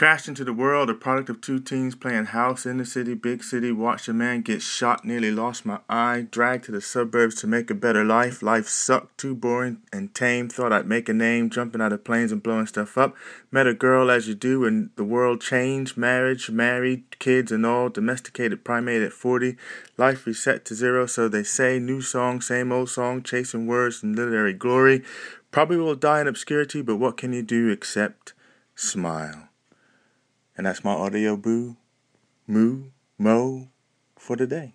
Crashed into the world, a product of two teens playing house in the city, big city. Watched a man get shot, nearly lost my eye. Dragged to the suburbs to make a better life. Life sucked, too boring and tame. Thought I'd make a name, jumping out of planes and blowing stuff up. Met a girl as you do, and the world changed. Marriage, married, kids and all. Domesticated primate at 40. Life reset to zero, so they say. New song, same old song, chasing words and literary glory. Probably will die in obscurity, but what can you do except smile? And that's my audio boo, moo, mo for today.